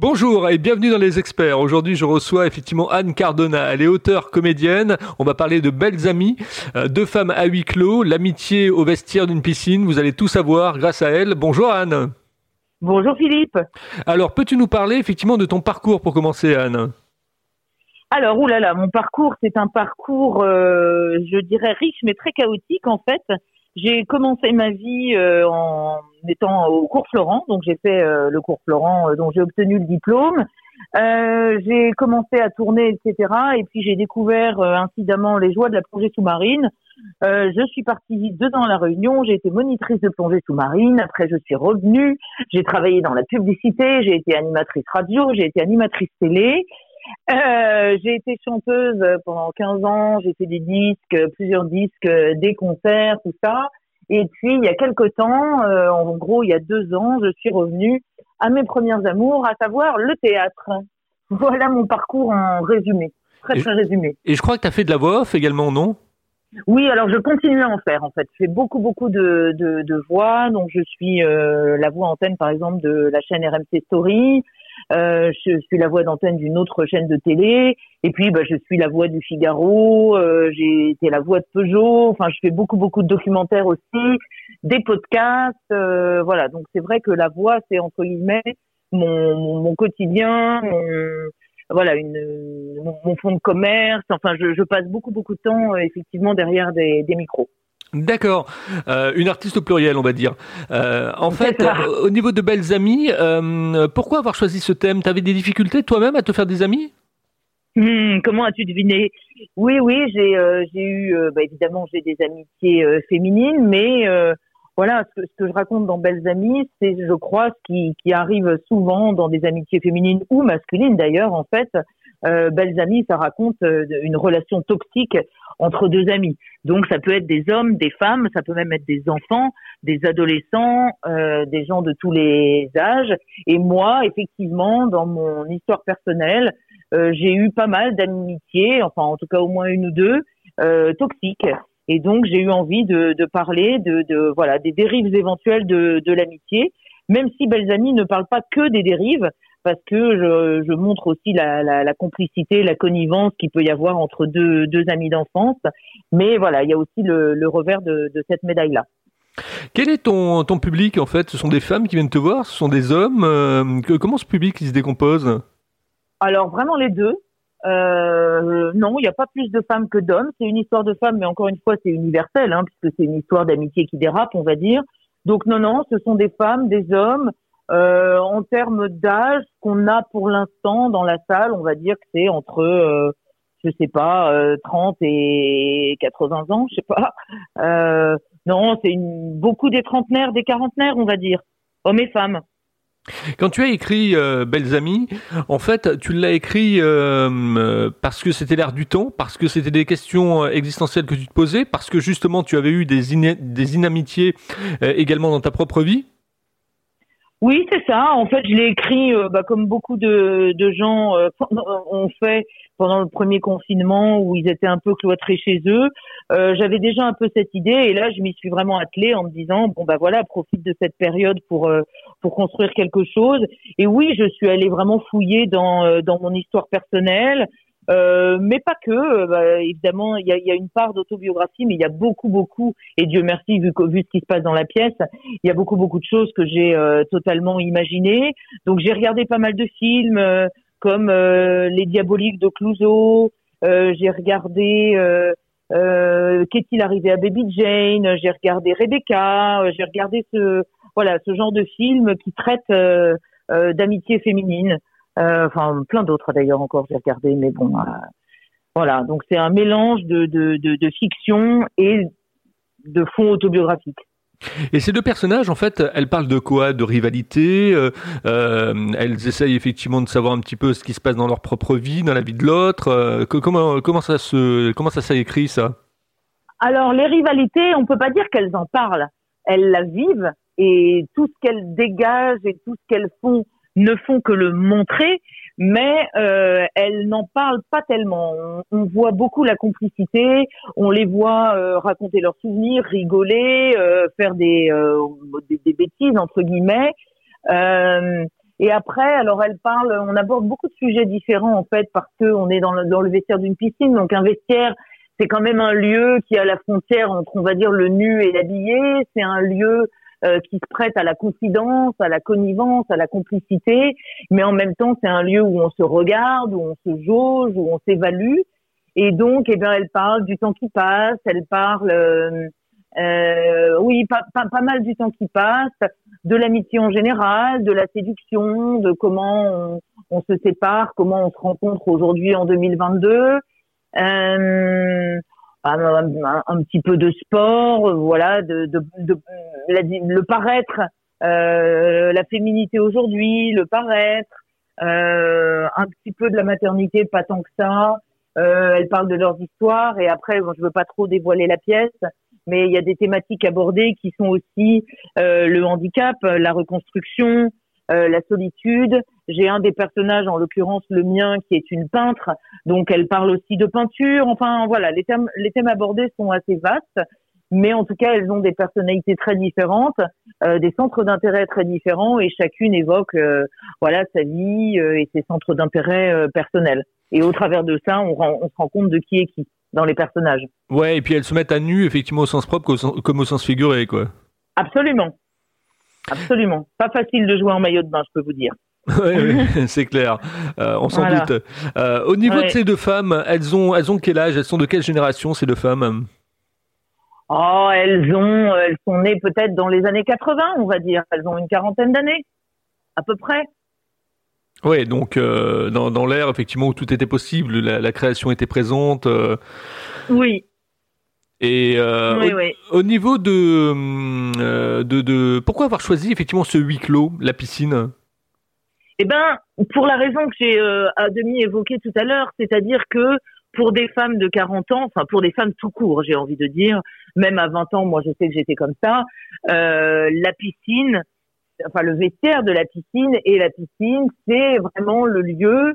Bonjour et bienvenue dans Les Experts. Aujourd'hui, je reçois effectivement Anne Cardona. Elle est auteure, comédienne. On va parler de Belles Amies, euh, deux femmes à huis clos, l'amitié au vestiaire d'une piscine. Vous allez tout savoir grâce à elle. Bonjour Anne. Bonjour Philippe. Alors, peux-tu nous parler effectivement de ton parcours pour commencer, Anne? Alors, oulala, mon parcours, c'est un parcours, euh, je dirais, riche mais très chaotique en fait. J'ai commencé ma vie euh, en étant au cours Florent, donc j'ai fait euh, le cours Florent dont j'ai obtenu le diplôme. j'ai commencé à tourner, etc. Et puis j'ai découvert incidemment les joies de la plongée sous-marine. je suis partie deux ans à la Réunion, j'ai été monitrice de plongée sous-marine. Après, je suis revenue, j'ai travaillé dans la publicité, j'ai été animatrice radio, j'ai été animatrice télé. Euh, j'ai été chanteuse pendant 15 ans, j'ai fait des disques, plusieurs disques, des concerts, tout ça. Et puis, il y a quelques temps, euh, en gros, il y a deux ans, je suis revenue à mes premières amours, à savoir le théâtre. Voilà mon parcours en résumé, très très résumé. Et je crois que tu as fait de la voix off également, non? Oui, alors je continue à en faire en fait. Je fais beaucoup beaucoup de, de, de voix. Donc je suis euh, la voix antenne par exemple de la chaîne RMC Story. Euh, je suis la voix d'antenne d'une autre chaîne de télé, et puis bah, je suis la voix du Figaro, euh, j'ai été la voix de Peugeot, enfin je fais beaucoup beaucoup de documentaires aussi, des podcasts, euh, voilà. Donc c'est vrai que la voix c'est entre guillemets mon, mon, quotidien, mon, voilà une mon, fond de commerce. Enfin je, je, passe beaucoup beaucoup de temps effectivement derrière des, des micros. D'accord, euh, une artiste au pluriel, on va dire. Euh, en fait, euh, au niveau de belles amies, pourquoi avoir choisi ce thème? Tu avais des difficultés toi-même à te faire des amis? Hmm, Comment as-tu deviné? Oui, oui, j'ai eu, bah, évidemment, j'ai des amitiés féminines, mais voilà, ce que, ce que, je raconte dans Belles Amies, c'est, je crois, ce qui, qui arrive souvent dans des amitiés féminines ou masculines d'ailleurs, en fait, euh, Belles Amies, ça raconte euh, une relation toxique entre deux amis. Donc ça peut être des hommes, des femmes, ça peut même être des enfants, des adolescents, euh, des gens de tous les âges. Et moi, effectivement, dans mon histoire personnelle, euh, j'ai eu pas mal d'amitiés, enfin en tout cas au moins une ou deux, euh, toxiques. Et donc j'ai eu envie de, de parler de, de, voilà des dérives éventuelles de, de l'amitié, même si Belles Amies ne parle pas que des dérives, parce que je, je montre aussi la, la, la, complicité, la connivence qu'il peut y avoir entre deux, deux amis d'enfance. Mais voilà, il y a aussi le, le revers de, de cette médaille-là. Quel est ton, ton public en fait? Ce sont des femmes qui viennent te voir? Ce sont des hommes? Euh, Comment ce public se décompose? Alors vraiment les deux. Euh, non, il n'y a pas plus de femmes que d'hommes. C'est une histoire de femmes, mais encore une fois, c'est universel, hein, puisque c'est une histoire d'amitié qui dérape, on va dire. Donc non, non, ce sont des femmes, des hommes, euh, en termes d'âge, qu'on a pour l'instant dans la salle, on va dire que c'est entre, euh, je sais pas, euh, 30 et 80 ans, je sais pas. Euh, non, c'est beaucoup des trentenaires, des quarantenaires, on va dire, hommes et femmes. Quand tu as écrit euh, Belles Amies, en fait, tu l'as écrit euh, parce que c'était l'air du temps, parce que c'était des questions existentielles que tu te posais, parce que justement tu avais eu des inamitiés également dans ta propre vie oui, c'est ça. En fait, je l'ai écrit euh, bah, comme beaucoup de, de gens euh, ont fait pendant le premier confinement où ils étaient un peu cloîtrés chez eux. Euh, J'avais déjà un peu cette idée et là, je m'y suis vraiment attelée en me disant bon bah voilà, profite de cette période pour euh, pour construire quelque chose. Et oui, je suis allée vraiment fouiller dans dans mon histoire personnelle. Euh, mais pas que. Euh, bah, évidemment, il y a, y a, une part d'autobiographie, mais il y a beaucoup, beaucoup, et Dieu merci, vu, vu ce qui se passe dans la pièce, il y a beaucoup, beaucoup de choses que j'ai euh, totalement imaginées. Donc j'ai regardé pas mal de films, comme Les Diaboliques de Clouseau, j'ai regardé Qu'est-il arrivé à Baby Jane, j'ai regardé Rebecca, j'ai regardé ce, voilà, ce genre de film qui traite d'amitié féminine. Euh, enfin plein d'autres d'ailleurs encore j'ai regardé, mais bon, euh, voilà. Donc c'est un mélange de, de, de, de fiction et de fond autobiographique. Et ces deux personnages, en fait, elles parlent de quoi? De rivalité. Euh, euh, elles essayent effectivement de savoir un petit peu ce qui se passe dans leur propre vie, dans la vie de l'autre. Euh, comment comment ça se comment ça s'est écrit ça? Alors les rivalités, on peut pas dire qu'elles en parlent. Elles la vivent et tout ce qu'elles dégagent et tout ce qu'elles font ne font que le montrer, mais euh, elles n'en parlent pas tellement. On, voit beaucoup la complicité, on les voit euh, raconter leurs souvenirs, rigoler, euh, faire des, des, des, bêtises entre guillemets. Et après, alors elle parle, on aborde beaucoup de sujets différents en fait parce que on est dans le, dans le vestiaire d'une piscine, donc un vestiaire c'est quand même un lieu qui a la frontière entre on va dire le nu et l'habillé, c'est un lieu euh, qui se prête à la confidence, à la connivence, à la complicité, mais en même temps c'est un lieu où on se regarde, où on se jauge, où on s'évalue. Et donc, eh bien, elle parle du temps qui passe, elle parle, euh, euh, oui, pas, pas, pas, mal du temps qui passe, de l'amitié en général, de la séduction, de comment on, on, se sépare, comment on se rencontre aujourd'hui en 2022. Euh, un, petit peu de sport, voilà, de, de, de, le paraître, euh, la féminité aujourd'hui, le paraître, euh, un petit peu de la maternité, pas tant que ça. Euh, elle parle de leurs histoires et après, bon, je veux pas trop dévoiler la pièce, mais il y a des thématiques abordées qui sont aussi euh, le handicap, la reconstruction, euh, la solitude. J'ai un des personnages, en l'occurrence le mien, qui est une peintre, donc elle parle aussi de peinture. Enfin voilà, les thèmes, les thèmes abordés sont assez vastes, mais en tout cas elles ont des personnalités très différentes, euh, des centres d'intérêt très différents, et chacune évoque euh, voilà sa vie et ses centres d'intérêt personnels. Et au travers de ça, on, on se rend compte de qui est qui dans les personnages. Ouais, et puis elles se mettent à nu, effectivement, au sens propre comme au sens figuré, quoi. Absolument. Absolument. Pas facile de jouer en maillot de bain, je peux vous dire. oui, c'est clair. Euh, on s'en doute. Euh, au niveau de ces deux femmes, elles ont, elles ont quel âge? Elles sont de quelle génération ces deux femmes? Oh, elles ont, elles sont nées peut-être dans les années 80, on va dire. Elles ont une quarantaine d'années, à peu près. Oui, donc euh, dans, dans l'ère effectivement où tout était possible, la, la création était présente. Euh. Oui. Et euh, au, niveau de, euh, de, de, pourquoi avoir choisi effectivement ce huis clos, la piscine? Eh ben, pour la raison que j'ai euh, à demi évoquée tout à l'heure, c'est-à-dire que pour des femmes de 40 ans, enfin pour des femmes tout court, j'ai envie de dire, même à 20 ans, moi je sais que j'étais comme ça, la piscine, enfin le vestiaire de la piscine et la piscine, c'est vraiment le lieu,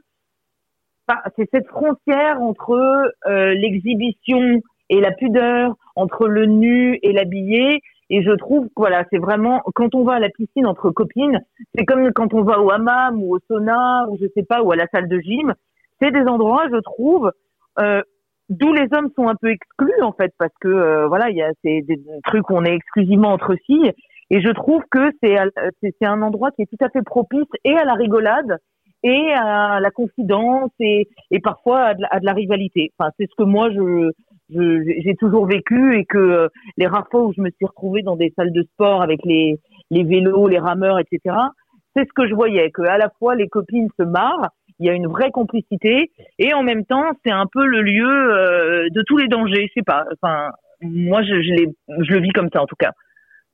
c'est cette frontière entre l'exhibition et la pudeur entre le nu et l'habillé. Et je trouve, voilà, c'est vraiment quand on va à la piscine entre copines, c'est comme quand on va au hammam ou au sauna ou je sais pas ou à la salle de gym. C'est des endroits, je trouve, euh, d'où les hommes sont un peu exclus en fait parce que euh, voilà, il y a c'est des trucs où on est exclusivement entre filles. Et je trouve que c'est un endroit qui est tout à fait propice et à la rigolade et à la confidence et, parfois à de la rivalité. Enfin, c'est ce que moi je j'ai toujours vécu et que euh, les rares fois où je me suis retrouvée dans des salles de sport avec les, les vélos, les rameurs, etc., c'est ce que je voyais, que à la fois les copines se marrent, il y a une vraie complicité, et en même temps, c'est un peu le lieu euh, de tous les dangers. Je sais pas. Enfin, moi, je, je, je le vis comme ça en tout cas.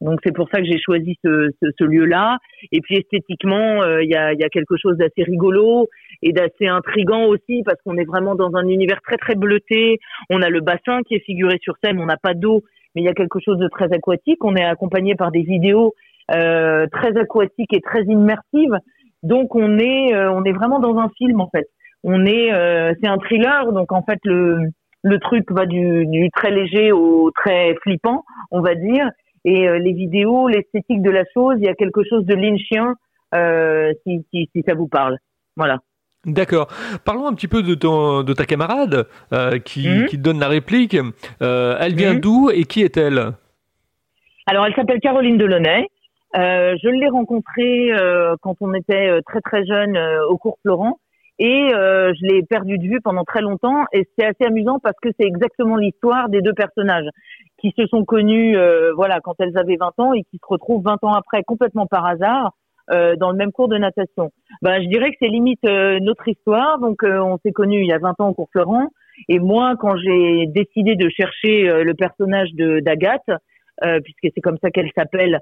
Donc c'est pour ça que j'ai choisi ce, ce, ce lieu-là. Et puis esthétiquement, euh, il y, a, y, a, quelque chose d'assez rigolo et d'assez intrigant aussi parce qu'on est vraiment dans un univers très très bleuté. On a le bassin qui est figuré sur scène, on n'a pas d'eau, mais il y a quelque chose de très aquatique. On est accompagné par des vidéos euh, très aquatiques et très immersives. Donc on est euh, on est vraiment dans un film en fait. On est euh, c'est un thriller donc en fait le le truc va du, du très léger au très flippant, on va dire. Et euh, les vidéos, l'esthétique de la chose, il y a quelque chose de lynchien, euh, si, si, si, ça vous parle. Voilà. D'accord. Parlons un petit peu de, ton, de ta camarade euh, qui, mmh. qui, te donne la réplique. Euh, elle vient mmh. d'où et qui est-elle? Alors, elle s'appelle Caroline Delaunay. Euh, je l'ai rencontrée quand on était très très jeune au cours Florent et je l'ai perdue de vue pendant très longtemps et c'est assez amusant parce que c'est exactement l'histoire des deux personnages qui se sont connues euh, voilà quand elles avaient 20 ans et qui se retrouvent 20 ans après complètement par hasard euh, dans le même cours de natation. Ben, je dirais que c'est limite euh, notre histoire. Donc euh, on s'est connus il y a 20 ans au cours Florent et moi quand j'ai décidé de chercher euh, le personnage de d'Agathe puisque c'est comme ça qu'elle s'appelle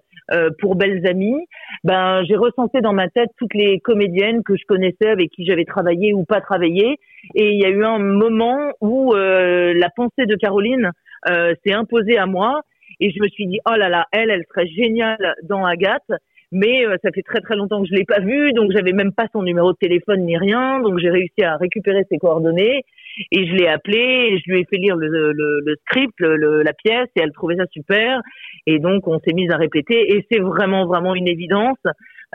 pour Belles Amies, ben j'ai recensé dans ma tête toutes les comédiennes que je connaissais avec qui j'avais travaillé ou pas travaillé et il y a eu un moment où la pensée de Caroline euh, s'est imposé à moi et je me suis dit oh là là elle elle serait géniale dans Agathe mais euh, ça fait très très longtemps que je l'ai pas vue donc j'avais même pas son numéro de téléphone ni rien donc j'ai réussi à récupérer ses coordonnées et je l'ai appelée et je lui ai fait lire le, le, le script le, la pièce et elle trouvait ça super et donc on s'est mis à répéter et c'est vraiment vraiment une évidence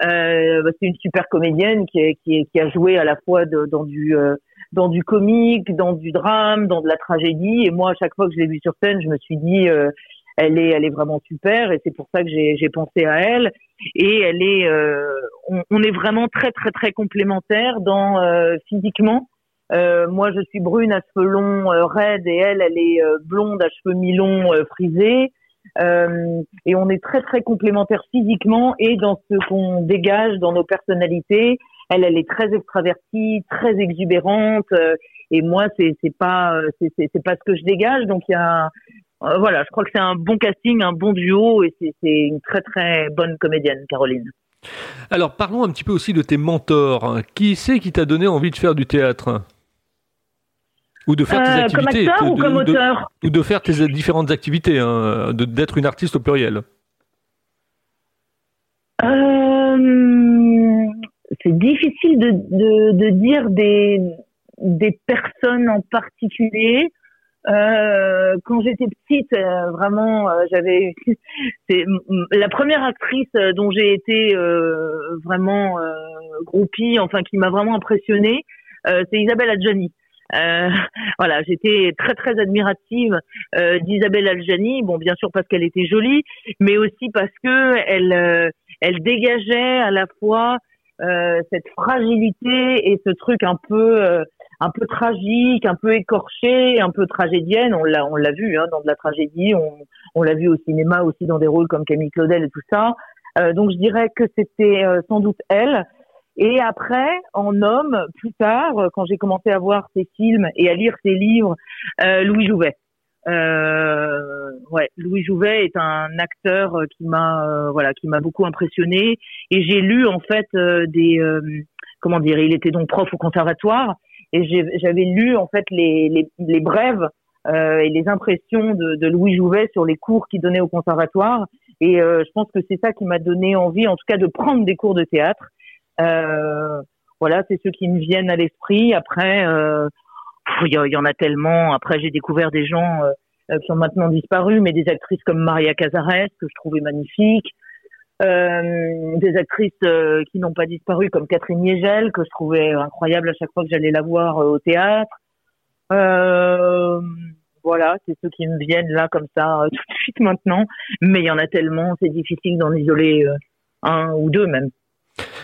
Euh, c'est une super comédienne qui, qui, qui, a joué à la fois dans du euh, dans du comique, dans du drame, dans de la tragédie. Et moi, à chaque fois que je l'ai vue sur scène, je me suis dit, euh, elle est, elle est vraiment super. Et c'est pour ça que j'ai pensé à elle. Et elle est, euh, on, on, est vraiment très, très, très complémentaires dans physiquement. moi, je suis brune à cheveux longs, raides, et elle, elle est blonde à cheveux mi-longs, frisés. Euh, et on est très très complémentaires physiquement et dans ce qu'on dégage dans nos personnalités. Elle, elle est très extravertie, très exubérante, euh, et moi c'est c'est pas c'est c'est pas ce que je dégage. Donc il y a euh, voilà, je crois que c'est un bon casting, un bon duo, et c'est une très très bonne comédienne, Caroline. Alors parlons un petit peu aussi de tes mentors. Qui c'est qui t'a donné envie de faire du théâtre? Ou de faire tes euh, activités. Comme acteur ou comme auteur? Ou de faire tes différentes activités, hein, d'être une artiste au pluriel? Euh, c'est difficile de, de, de, dire des, des personnes en particulier. Euh, quand j'étais petite, euh, vraiment, euh, j'avais la première actrice dont j'ai été vraiment groupie, enfin qui m'a vraiment impressionnée, c'est Isabelle Adjani. Euh, voilà, j'étais très très admirative euh, d'Isabelle Aljani. Bon, bien sûr parce qu'elle était jolie, mais aussi parce que elle euh, elle dégageait à la fois euh, cette fragilité et ce truc un peu euh, un peu tragique, un peu écorché, un peu tragédienne. On l'a on l'a vu hein, dans de la tragédie. On on l'a vu au cinéma aussi dans des rôles comme Camille Claudel et tout ça. donc je dirais que c'était sans doute elle. Et après, en homme, plus tard, quand j'ai commencé à voir ses films et à lire ses livres, euh, Louis Jouvet. Euh, ouais, Louis Jouvet est un acteur qui m'a, euh, voilà, qui m'a beaucoup impressionné. Et j'ai lu en fait euh, des, euh, comment dire, il était donc prof au conservatoire et j'avais lu en fait les, les, les brèves et les impressions de, de, Louis Jouvet sur les cours qu'il donnait au conservatoire. Et je pense que c'est ça qui m'a donné envie, en tout cas, de prendre des cours de théâtre. Euh, voilà, c'est ceux qui me viennent à l'esprit. Après, euh, il y, en a tellement. Après, j'ai découvert des gens euh, qui ont maintenant disparu, mais des actrices comme Maria Cazares que je trouvais magnifique. Euh, des actrices qui n'ont pas disparu comme Catherine Niegel que je trouvais incroyable à chaque fois que j'allais la voir au théâtre. Euh, voilà, c'est ceux qui me viennent là comme ça tout de suite maintenant. Mais il y en a tellement, c'est difficile d'en isoler un ou deux même.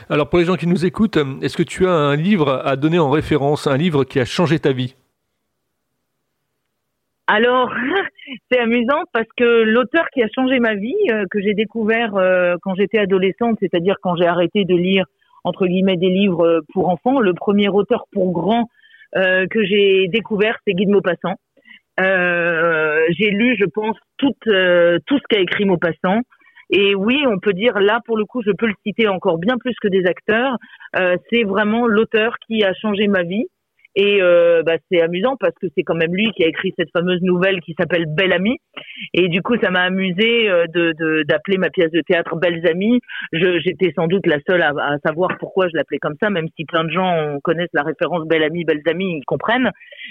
Alors pour les gens qui nous écoutent, est-ce que tu as un livre à donner en référence, un livre qui a changé ta vie? Alors, c'est amusant parce que l'auteur qui a changé ma vie, euh, que j'ai découvert euh, quand j'étais adolescente, c'est-à-dire quand j'ai arrêté de lire entre guillemets des livres euh, pour enfants, le premier auteur pour grands que j'ai découvert, c'est Guy de Maupassant. j'ai lu, je pense, tout, tout ce qu'a écrit Maupassant. Et oui, on peut dire là pour le coup, je peux le citer encore bien plus que des acteurs. Euh, c'est vraiment l'auteur qui a changé ma vie. Et euh, bah, c'est amusant parce que c'est quand même lui qui a écrit cette fameuse nouvelle qui s'appelle Belle Amie. Et du coup, ça m'a amusé euh, de d'appeler ma pièce de théâtre Belles Amies. J'étais sans doute la seule à, à savoir pourquoi je l'appelais comme ça, même si plein de gens connaissent la référence Belle Amie, Belles Amies, ils comprennent.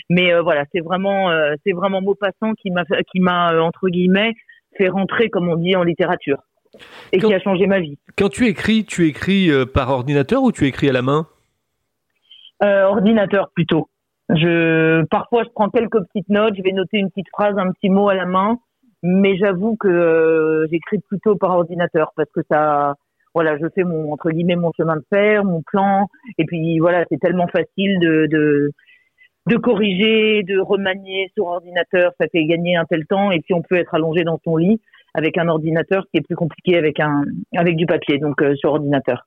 Mais euh, voilà, c'est vraiment euh, c'est vraiment Maupassant qui m'a qui m'a entre guillemets fait rentrer, comme on dit, en littérature et qui a changé ma vie. Quand tu écris, tu écris euh, par ordinateur ou tu écris à la main? Euh, Ordinateur plutôt. Je parfois je prends quelques petites notes, je vais noter une petite phrase, un petit mot à la main, mais j'avoue que euh, j'écris plutôt par ordinateur parce que ça voilà, je fais mon entre guillemets mon chemin de fer, mon plan et puis voilà, c'est tellement facile de, de de corriger, de remanier sur ordinateur, ça fait gagner un tel temps et puis on peut être allongé dans son lit avec un ordinateur, qui est plus compliqué avec un avec du papier, donc euh, sur ordinateur.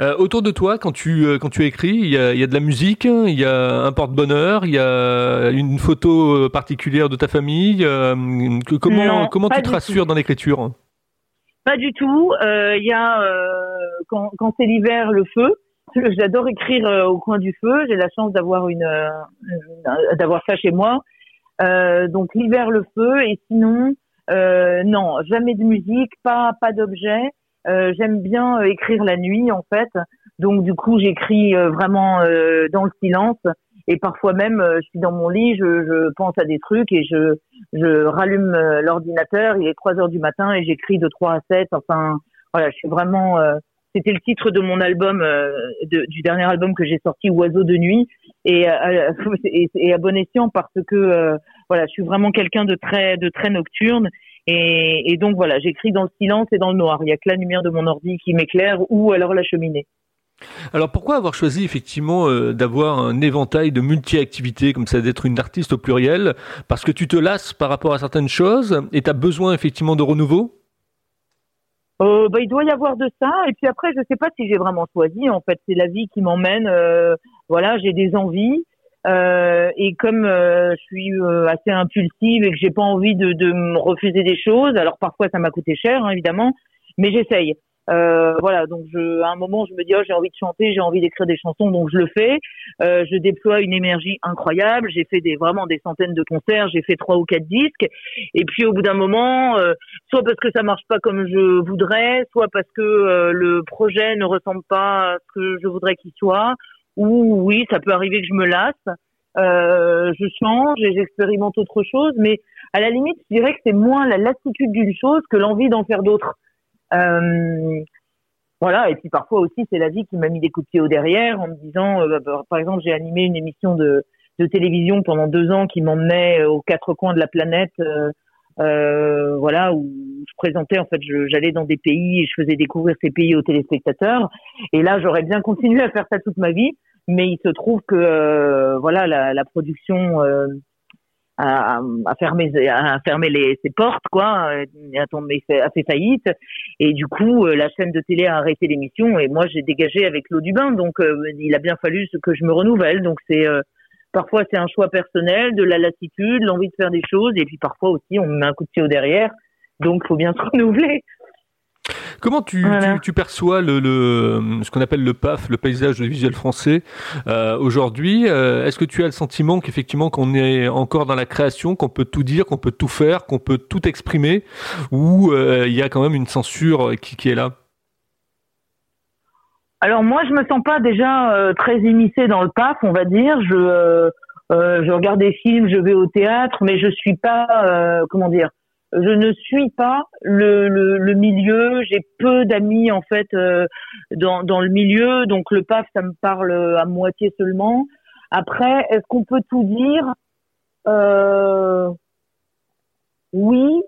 Euh, autour de toi, quand tu euh, quand tu écris, il y a, y a, de la musique, il y a un porte-bonheur, il y a une photo particulière de ta famille. comment comment tu te rassures dans l'écriture Pas du tout. Il y a quand, quand c'est l'hiver le feu. J'adore écrire au coin du feu. J'ai la chance d'avoir une d'avoir ça chez moi. donc l'hiver le feu et sinon euh, non, jamais de musique, pas pas d'objet. Euh, J'aime bien euh, écrire la nuit en fait, donc du coup j'écris euh, vraiment euh, dans le silence et parfois même je suis dans mon lit, je, je, pense à des trucs et je je rallume l'ordinateur, il est 3 heures du matin et j'écris de 3 à 7. Enfin voilà, je suis vraiment C'était le titre de mon album, euh, de, du dernier album que j'ai sorti, Oiseau de nuit, et, euh, et, et, à bon escient parce que euh, voilà, je suis vraiment quelqu'un de très de très nocturne. Et, et donc voilà, j'écris dans le silence et dans le noir. Il y a que la lumière de mon ordi qui m'éclaire ou alors la cheminée. Alors pourquoi avoir choisi effectivement euh, d'avoir un éventail de multi-activités comme ça, d'être une artiste au pluriel? Parce que tu te lasses par rapport à certaines choses et tu as besoin effectivement de renouveau? Euh, bah, il doit y avoir de ça. Et puis après, je sais pas si j'ai vraiment choisi. En fait, c'est la vie qui m'emmène. Euh, voilà, j'ai des envies. Euh, et comme euh, je suis euh, assez impulsive et que j'ai pas envie de, de me refuser des choses, alors parfois ça m'a coûté cher, hein, évidemment, mais j'essaye. Euh, voilà, donc je, à un moment, je me dis, oh, j'ai envie de chanter, j'ai envie d'écrire des chansons, donc je le fais. Euh, je déploie une énergie incroyable. J'ai fait des vraiment des centaines de concerts, j'ai fait trois ou quatre disques. Et puis au bout d'un moment, euh, soit parce que ça marche pas comme je voudrais, soit parce que le projet ne ressemble pas à ce que je voudrais qu'il soit, ou oui, ça peut arriver que je me lasse. Euh, je change et j'expérimente autre chose, mais à la limite, je dirais que c'est moins la lassitude d'une chose que l'envie d'en faire d'autres. Euh, voilà, et puis parfois aussi, c'est la vie qui m'a mis des coups de pied au derrière en me disant, euh, bah, par exemple, j'ai animé une émission de, de télévision pendant deux ans qui m'emmenait aux quatre coins de la planète, euh, euh voilà, où je présentais, en fait, j'allais dans des pays et je faisais découvrir ces pays aux téléspectateurs. Et là, j'aurais bien continué à faire ça toute ma vie, mais il se trouve que, euh, voilà, la, la production à, fermer à fermer les, ses portes quoi a fait faillite. Et du coup euh, la chaîne de télé a arrêté l'émission et moi j'ai dégagé avec l'eau du bain. Donc euh, il a bien fallu que je me renouvelle. Donc c'est euh, parfois c'est un choix personnel de la lassitude l'envie de faire des choses et puis parfois aussi on me met un coup de pied au derrière. Donc faut bien se renouveler. Comment tu, tu, perçois le, le ce qu'on appelle le PAF, le paysage visuel français euh, aujourd'hui euh, Est-ce que tu as le sentiment qu'effectivement qu'on est encore dans la création, qu'on peut tout dire, qu'on peut tout faire, qu'on peut tout exprimer, ou euh, il y a quand même une censure qui, qui est là? Alors moi, je me sens pas déjà euh, très immiscée dans le PAF, on va dire. Je, euh, je regarde des films, je vais au théâtre, mais je suis pas, comment dire, je ne suis pas le, le, le milieu. J'ai peu d'amis en fait euh, dans, dans le milieu, donc le PAF ça me parle à moitié seulement. Après, est-ce qu'on peut tout dire? Euh, Oui,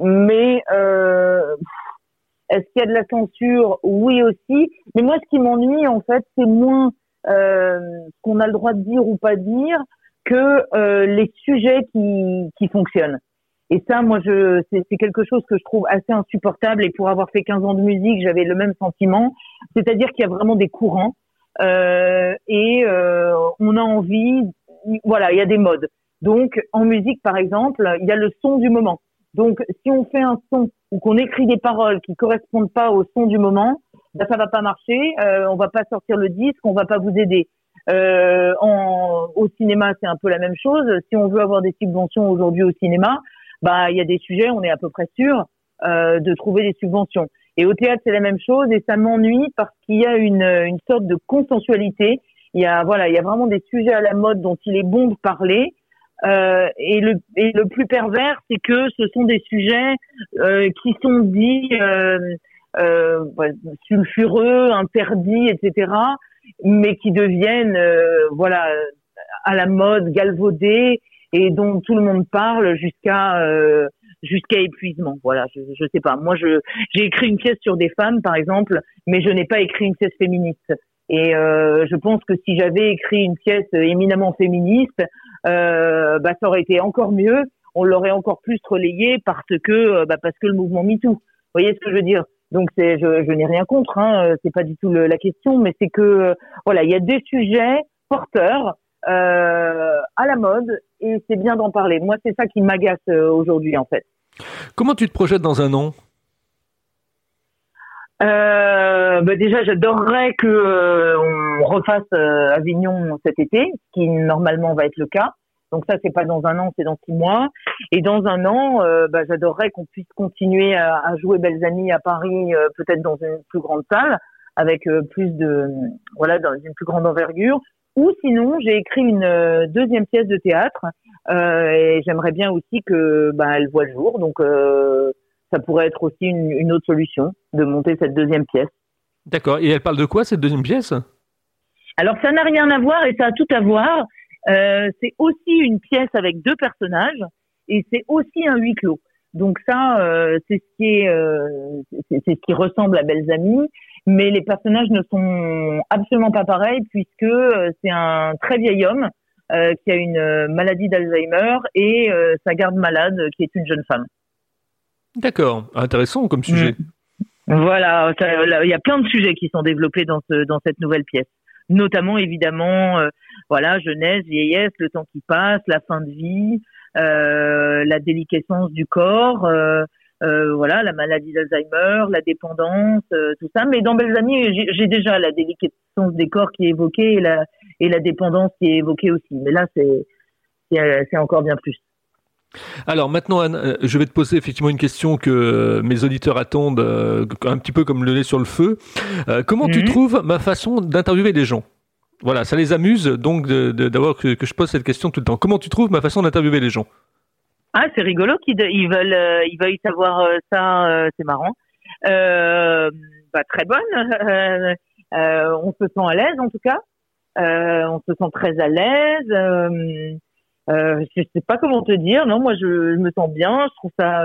mais euh, est-ce qu'il y a de la censure? Oui aussi. Mais moi, ce qui m'ennuie en fait, c'est moins euh, ce qu'on a le droit de dire ou pas dire que euh, les sujets qui, qui fonctionnent. Et ça, moi, je, c'est quelque chose que je trouve assez insupportable. Et pour avoir fait 15 ans de musique, j'avais le même sentiment. C'est-à-dire qu'il y a vraiment des courants euh, et euh, on a envie. Voilà, il y a des modes. Donc, en musique, par exemple, il y a le son du moment. Donc, si on fait un son ou qu'on écrit des paroles qui correspondent pas au son du moment, ben, ça va pas marcher. Euh, on va pas sortir le disque, on va pas vous aider. Euh, en, au cinéma, c'est un peu la même chose. Si on veut avoir des subventions aujourd'hui au cinéma, bah il y a des sujets, on est à peu près sûr euh, de trouver des subventions. Et au théâtre, c'est la même chose et ça m'ennuie parce qu'il y a une, une sorte de consensualité. Il y a voilà, il y a vraiment des sujets à la mode dont il est bon de parler. Euh, et, le, et le plus pervers, c'est que ce sont des sujets euh, qui sont dits euh, euh, sulfureux, interdits, etc., mais qui deviennent euh, voilà à la mode, galvaudés et dont tout le monde parle jusqu'à euh, jusqu'à épuisement. Voilà, je, je sais pas. Moi, je j'ai écrit une pièce sur des femmes, par exemple, mais je n'ai pas écrit une pièce féministe. Et euh, je pense que si j'avais écrit une pièce éminemment féministe, euh, bah, ça aurait été encore mieux. On l'aurait encore plus relayé parce que euh, bah, parce que le mouvement MeToo. Vous voyez ce que je veux dire? Donc c'est je, je n'ai rien contre, hein, c'est pas du tout la question, mais c'est que euh, voilà, il y a des sujets porteurs euh, à la mode et c'est bien d'en parler. Moi, c'est ça qui m'agace euh, aujourd'hui, en fait. Comment tu te projettes dans un an? Euh, bah déjà, j'adorerais que euh, on refasse euh, Avignon cet été, ce qui normalement va être le cas. Donc ça, c'est pas dans un an, c'est dans six mois. Et dans un an, bah, j'adorerais qu'on puisse continuer à, à, jouer Belles Amies à Paris, peut-être dans une plus grande salle, avec plus de, voilà, dans une plus grande envergure. Ou sinon, j'ai écrit une euh, deuxième pièce de théâtre euh, et j'aimerais bien aussi que bah, elle voit le jour. Donc, euh, ça pourrait être aussi une, une, autre solution de monter cette deuxième pièce. D'accord. Et elle parle de quoi cette deuxième pièce? Alors ça n'a rien à voir et ça a tout à voir. Euh, c'est aussi une pièce avec deux personnages et c'est aussi un huis clos. Donc ça, euh, c'est ce qui est, euh, c'est ce qui ressemble à Belles Amies, mais les personnages ne sont absolument pas pareils puisque c'est un très vieil homme qui a une maladie d'Alzheimer et sa garde malade qui est une jeune femme. D'accord, intéressant comme sujet. Mm. Voilà, il y a plein de sujets qui sont développés dans ce dans cette nouvelle pièce, notamment évidemment, voilà, jeunesse, vieillesse, le temps qui passe, la fin de vie, euh, la déliquescence du corps, euh, euh, voilà, la maladie d'Alzheimer, la dépendance, tout ça. Mais dans Belles Amies, j'ai déjà la déliquescence des corps qui est évoquée et la, et la dépendance qui est évoquée aussi. Mais là, c'est encore bien plus. Alors maintenant, Anne, je vais te poser effectivement une question que mes auditeurs attendent un petit peu comme le lait sur le feu. comment tu mhm. trouves ma façon d'interviewer des gens? Voilà, ça les amuse donc d'avoir que, je pose cette question tout le temps. Comment tu trouves ma façon d'interviewer les gens? Ah, c'est rigolo qu'ils ils veulent, euh, ils veulent savoir euh, ça, euh, c'est marrant. bah, très bonne. on se sent à l'aise en tout cas. on se sent très à l'aise. Euh, je sais pas comment te dire. Non, moi je, je me sens bien. Je trouve ça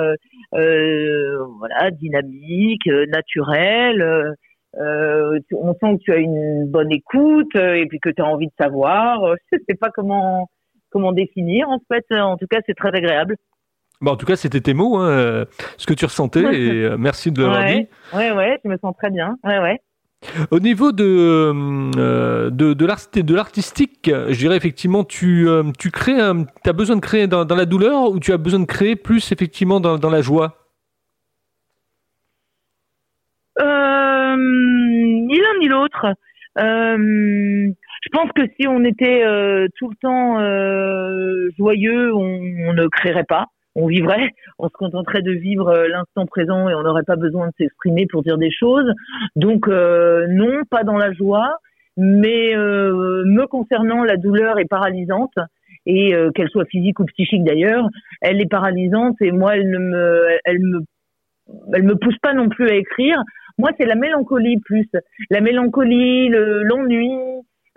voilà dynamique, naturel. Euh, on sent que tu as une bonne écoute euh, et puis que tu as envie de savoir. Euh, je sais pas comment comment définir en fait. En tout cas, c'est très agréable. Bon, en tout cas, c'était tes mots, hein, ce que tu ressentais, et merci de l'avoir dit. Ouais, ouais, je me sens très bien. Ouais, ouais. Au niveau de de, de l'artistique, je dirais effectivement, tu tu crées, tu as besoin de créer dans, la douleur ou tu as besoin de créer plus effectivement dans, dans la joie? ni l'un ni l'autre. Euh, je pense que si on était euh, tout le temps euh, joyeux, on, ne créerait pas. On vivrait, on se contenterait de vivre l'instant présent et on n'aurait pas besoin de s'exprimer pour dire des choses. Donc non, pas dans la joie, mais me concernant, la douleur est paralysante et qu'elle soit physique ou psychique d'ailleurs, elle est paralysante et moi elle ne me, elle me, elle me pousse pas non plus à écrire moi, c'est la mélancolie plus. La mélancolie, l'ennui,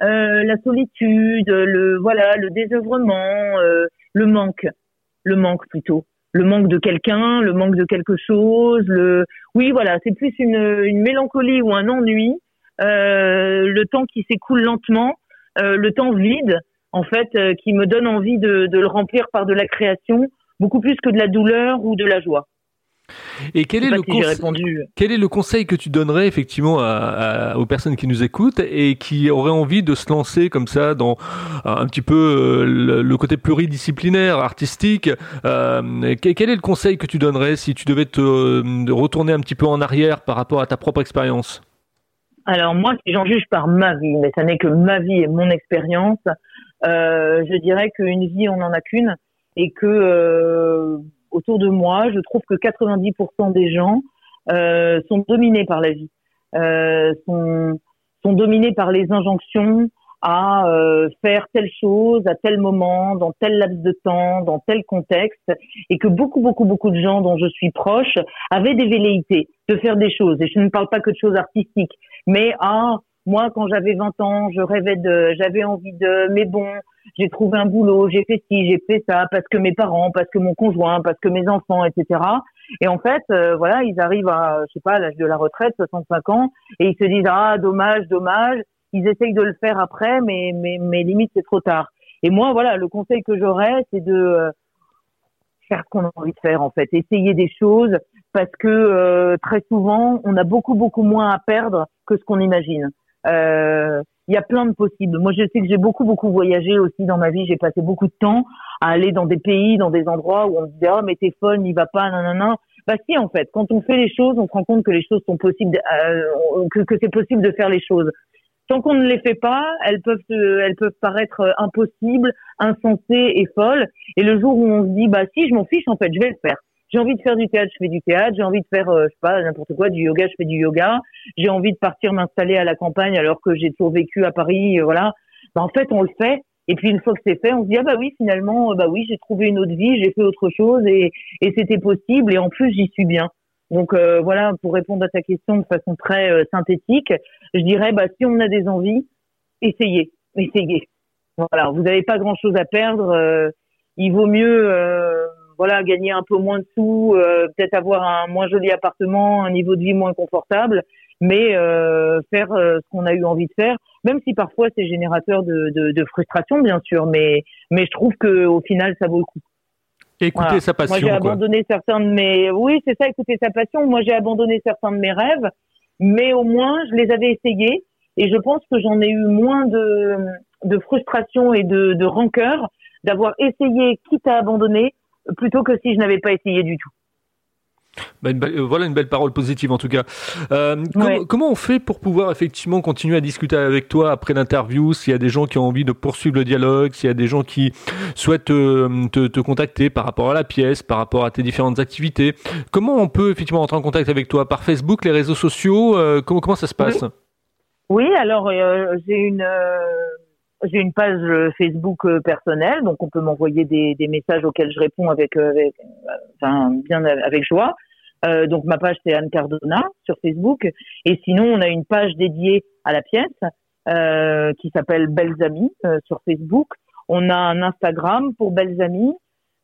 euh, la solitude, le voilà, le désœuvrement, euh, le manque, le manque plutôt, le manque de quelqu'un, le manque de quelque chose. Le oui, voilà, c'est plus une, une mélancolie ou un ennui, euh, le temps qui s'écoule lentement, euh, le temps vide, en fait, euh, qui me donne envie de, de le remplir par de la création, beaucoup plus que de la douleur ou de la joie. Et quel est, le quel est le conseil que tu donnerais effectivement aux personnes qui nous écoutent et qui auraient envie de se lancer comme ça dans un petit peu euh, le, côté pluridisciplinaire, artistique euh, Quel est le conseil que tu donnerais si tu devais te euh, retourner un petit peu en arrière par rapport à ta propre expérience? Alors moi, si j'en juge par ma vie, mais ça n'est que ma vie et mon expérience, je dirais qu'une vie, on n'en a qu'une et que autour de moi, je trouve que 90% des gens euh, sont dominés par la vie, euh, sont, sont dominés par les injonctions à euh, faire telle chose à tel moment, dans tel laps de temps, dans tel contexte, et que beaucoup, beaucoup, beaucoup de gens dont je suis proche avaient des velléités de faire des choses. Et je ne parle pas que de choses artistiques, mais à moi, quand j'avais 20 ans, je rêvais de, j'avais envie de, mais bon, j'ai trouvé un boulot, j'ai fait ci, j'ai fait ça, parce que mes parents, parce que mon conjoint, parce que mes enfants, etc. Et en fait, euh, voilà, ils arrivent à, je sais pas, à l'âge de la retraite, 65 ans, et ils se disent ah dommage, dommage. Ils essayent de le faire après, mais mais mais limite c'est trop tard. Et moi, voilà, le conseil que j'aurais, c'est de euh, faire ce qu'on a envie de faire en fait, essayer des choses, parce que euh, très souvent, on a beaucoup beaucoup moins à perdre que ce qu'on imagine. Euh, il y a plein de possibles. Moi, je sais que j'ai beaucoup, beaucoup voyagé aussi dans ma vie. J'ai passé beaucoup de temps à aller dans des pays, dans des endroits où on me disait, oh, mais t'es folle, n'y va pas, non, non, non. Bah si, en fait, quand on fait les choses, on se rend compte que les choses sont possibles, euh, que, que c'est possible de faire les choses. Tant qu'on ne les fait pas, elles peuvent, elles peuvent paraître impossibles, insensées et folles. Et le jour où on se dit, bah si, je m'en fiche, en fait, je vais le faire. J'ai envie de faire du théâtre, je fais du théâtre. J'ai envie de faire, euh, je sais pas, n'importe quoi, du yoga, je fais du yoga. J'ai envie de partir m'installer à la campagne alors que j'ai toujours vécu à Paris, euh, voilà. Bah, en fait, on le fait. Et puis une fois que c'est fait, on se dit ah bah oui finalement euh, bah oui j'ai trouvé une autre vie, j'ai fait autre chose et, et c'était possible et en plus j'y suis bien. Donc voilà, pour répondre à ta question de façon très synthétique, je dirais bah si on a des envies, essayez, essayez. Voilà, vous n'avez pas grand chose à perdre. il vaut mieux voilà gagner un peu moins de sous, peut-être avoir un moins joli appartement, un niveau de vie moins confortable, mais euh, faire euh, ce qu'on a eu envie de faire, même si parfois c'est générateur de, de, de, frustration, bien sûr, mais, mais je trouve que au final, ça vaut le coup. Écouter sa passion. Moi, j'ai abandonné certains de mes. Oui, c'est ça, écouter sa passion. Moi, j'ai abandonné certains de mes rêves, mais au moins, je les avais essayés, et je pense que j'en ai eu moins de, de frustration et de, de rancœur d'avoir essayé, quitte à abandonner, plutôt que si je n'avais pas essayé du tout. Bah, euh, voilà une belle parole positive en tout cas. Euh, comment on fait pour pouvoir effectivement continuer à discuter avec toi après l'interview S'il y a des gens qui ont envie de poursuivre le dialogue, s'il y a des gens qui souhaitent euh, te, contacter par rapport à la pièce, par rapport à tes différentes activités, comment on peut effectivement entrer en contact avec toi? Par Facebook, les réseaux sociaux comment, comment ça se passe? Oui, alors j'ai une j'ai une page Facebook personnelle, donc on peut m'envoyer des, des, messages auxquels je réponds avec, avec enfin, bien avec joie. Euh, donc ma page c'est Anne Cardona sur Facebook et sinon on a une page dédiée à la pièce euh, qui s'appelle Belles Amies euh, sur Facebook. On a un Instagram pour Belles Amies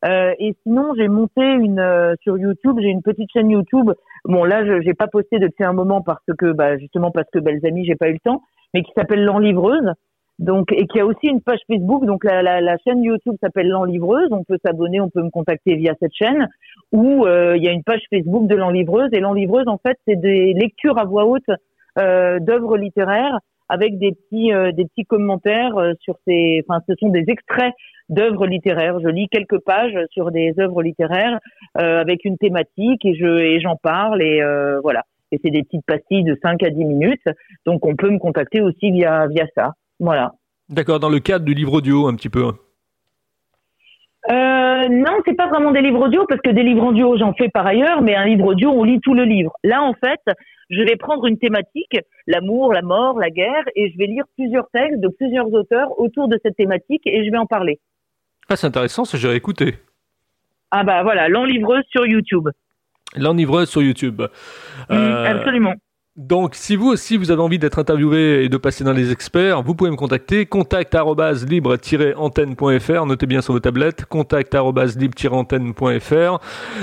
euh, et sinon j'ai monté une euh, sur YouTube j'ai une petite chaîne YouTube. Bon là je j'ai pas posté depuis un moment parce que bah justement parce que Belles Amies j'ai pas eu le temps mais qui s'appelle L'Enlivreuse donc, et qui a aussi une page Facebook. Donc, la, la, la chaîne YouTube s'appelle L'Enlivreuse. On peut s'abonner, on peut me contacter via cette chaîne. Ou euh, il y a une page Facebook de L'Enlivreuse. Et L'Enlivreuse, en fait, c'est des lectures à voix haute euh, d'œuvres littéraires avec des petits euh, des petits commentaires euh, sur ces. Enfin, ce sont des extraits d'œuvres littéraires. Je lis quelques pages sur des œuvres littéraires avec une thématique et je et j'en parle et voilà. Et c'est des petites pastilles de 5 à 10 minutes. Donc, on peut me contacter aussi via via ça. Voilà. D'accord, dans le cadre du livre audio, un petit peu. Euh, non, c'est pas vraiment des livres audio parce que des livres audio j'en fais par ailleurs, mais un livre audio on lit tout le livre. Là en fait, je vais prendre une thématique, l'amour, la mort, la guerre, et je vais lire plusieurs textes de plusieurs auteurs autour de cette thématique et je vais en parler. Ah c'est intéressant, ça j'ai écouté. Ah bah voilà, l'enlivreuse sur YouTube. L'enlivreuse sur YouTube. Mmh, euh, absolument. Donc, si vous aussi vous avez envie d'être interviewé et de passer dans les experts, vous pouvez me contacter. Contact libre-antenne.fr. Notez bien sur vos tablettes. Contact libre-antenne.fr.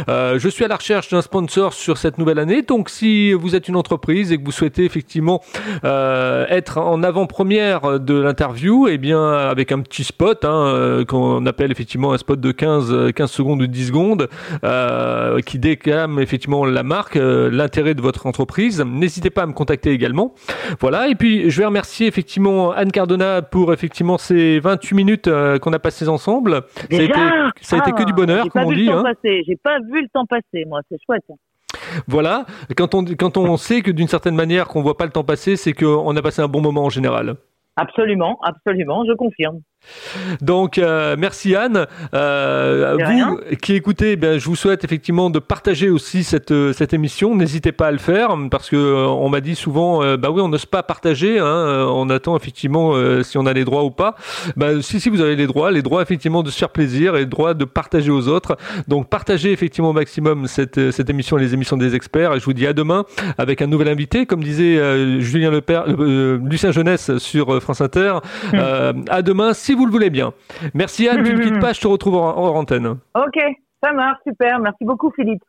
Euh, je suis à la recherche d'un sponsor sur cette nouvelle année. Donc, si vous êtes une entreprise et que vous souhaitez effectivement euh, être en avant-première de l'interview, eh bien, avec un petit spot hein, euh, qu'on appelle effectivement un spot de 15, 15 secondes ou 10 secondes, qui déclame effectivement la marque, l'intérêt de votre entreprise, n'hésitez pas à me contacter également. Voilà, et puis je vais remercier effectivement Anne Cardona pour effectivement ces 28 minutes euh, qu'on a passées ensemble. ça a été, ça a été que du bonheur, comme on dit. Hein. J'ai pas vu le temps passer, moi, c'est chouette. Voilà, quand on, quand on sait que d'une certaine manière qu'on voit pas le temps passer, c'est qu'on a passé un bon moment en général. Absolument, absolument, je confirme. Donc euh, merci Anne. Euh, vous qui écoutez, ben, je vous souhaite effectivement de partager aussi cette euh, cette émission. N'hésitez pas à le faire parce que on m'a dit souvent, euh, bah oui, on n'ose pas partager. Hein, on attend effectivement si on a les droits ou pas. Bah, si si vous avez les droits, les droits effectivement de se faire plaisir et le droit de partager aux autres. Donc partagez effectivement au maximum cette cette émission, les émissions des experts. Et je vous dis à demain avec un nouvel invité, comme disait Julien Lepère, Lucien Jeunesse sur France Inter. Hum. à demain si vous le voulez bien. Merci Anne, tu ne quittes pas, je te retrouve en, en antenne. Ok, ça marche, super. Merci beaucoup Philippe.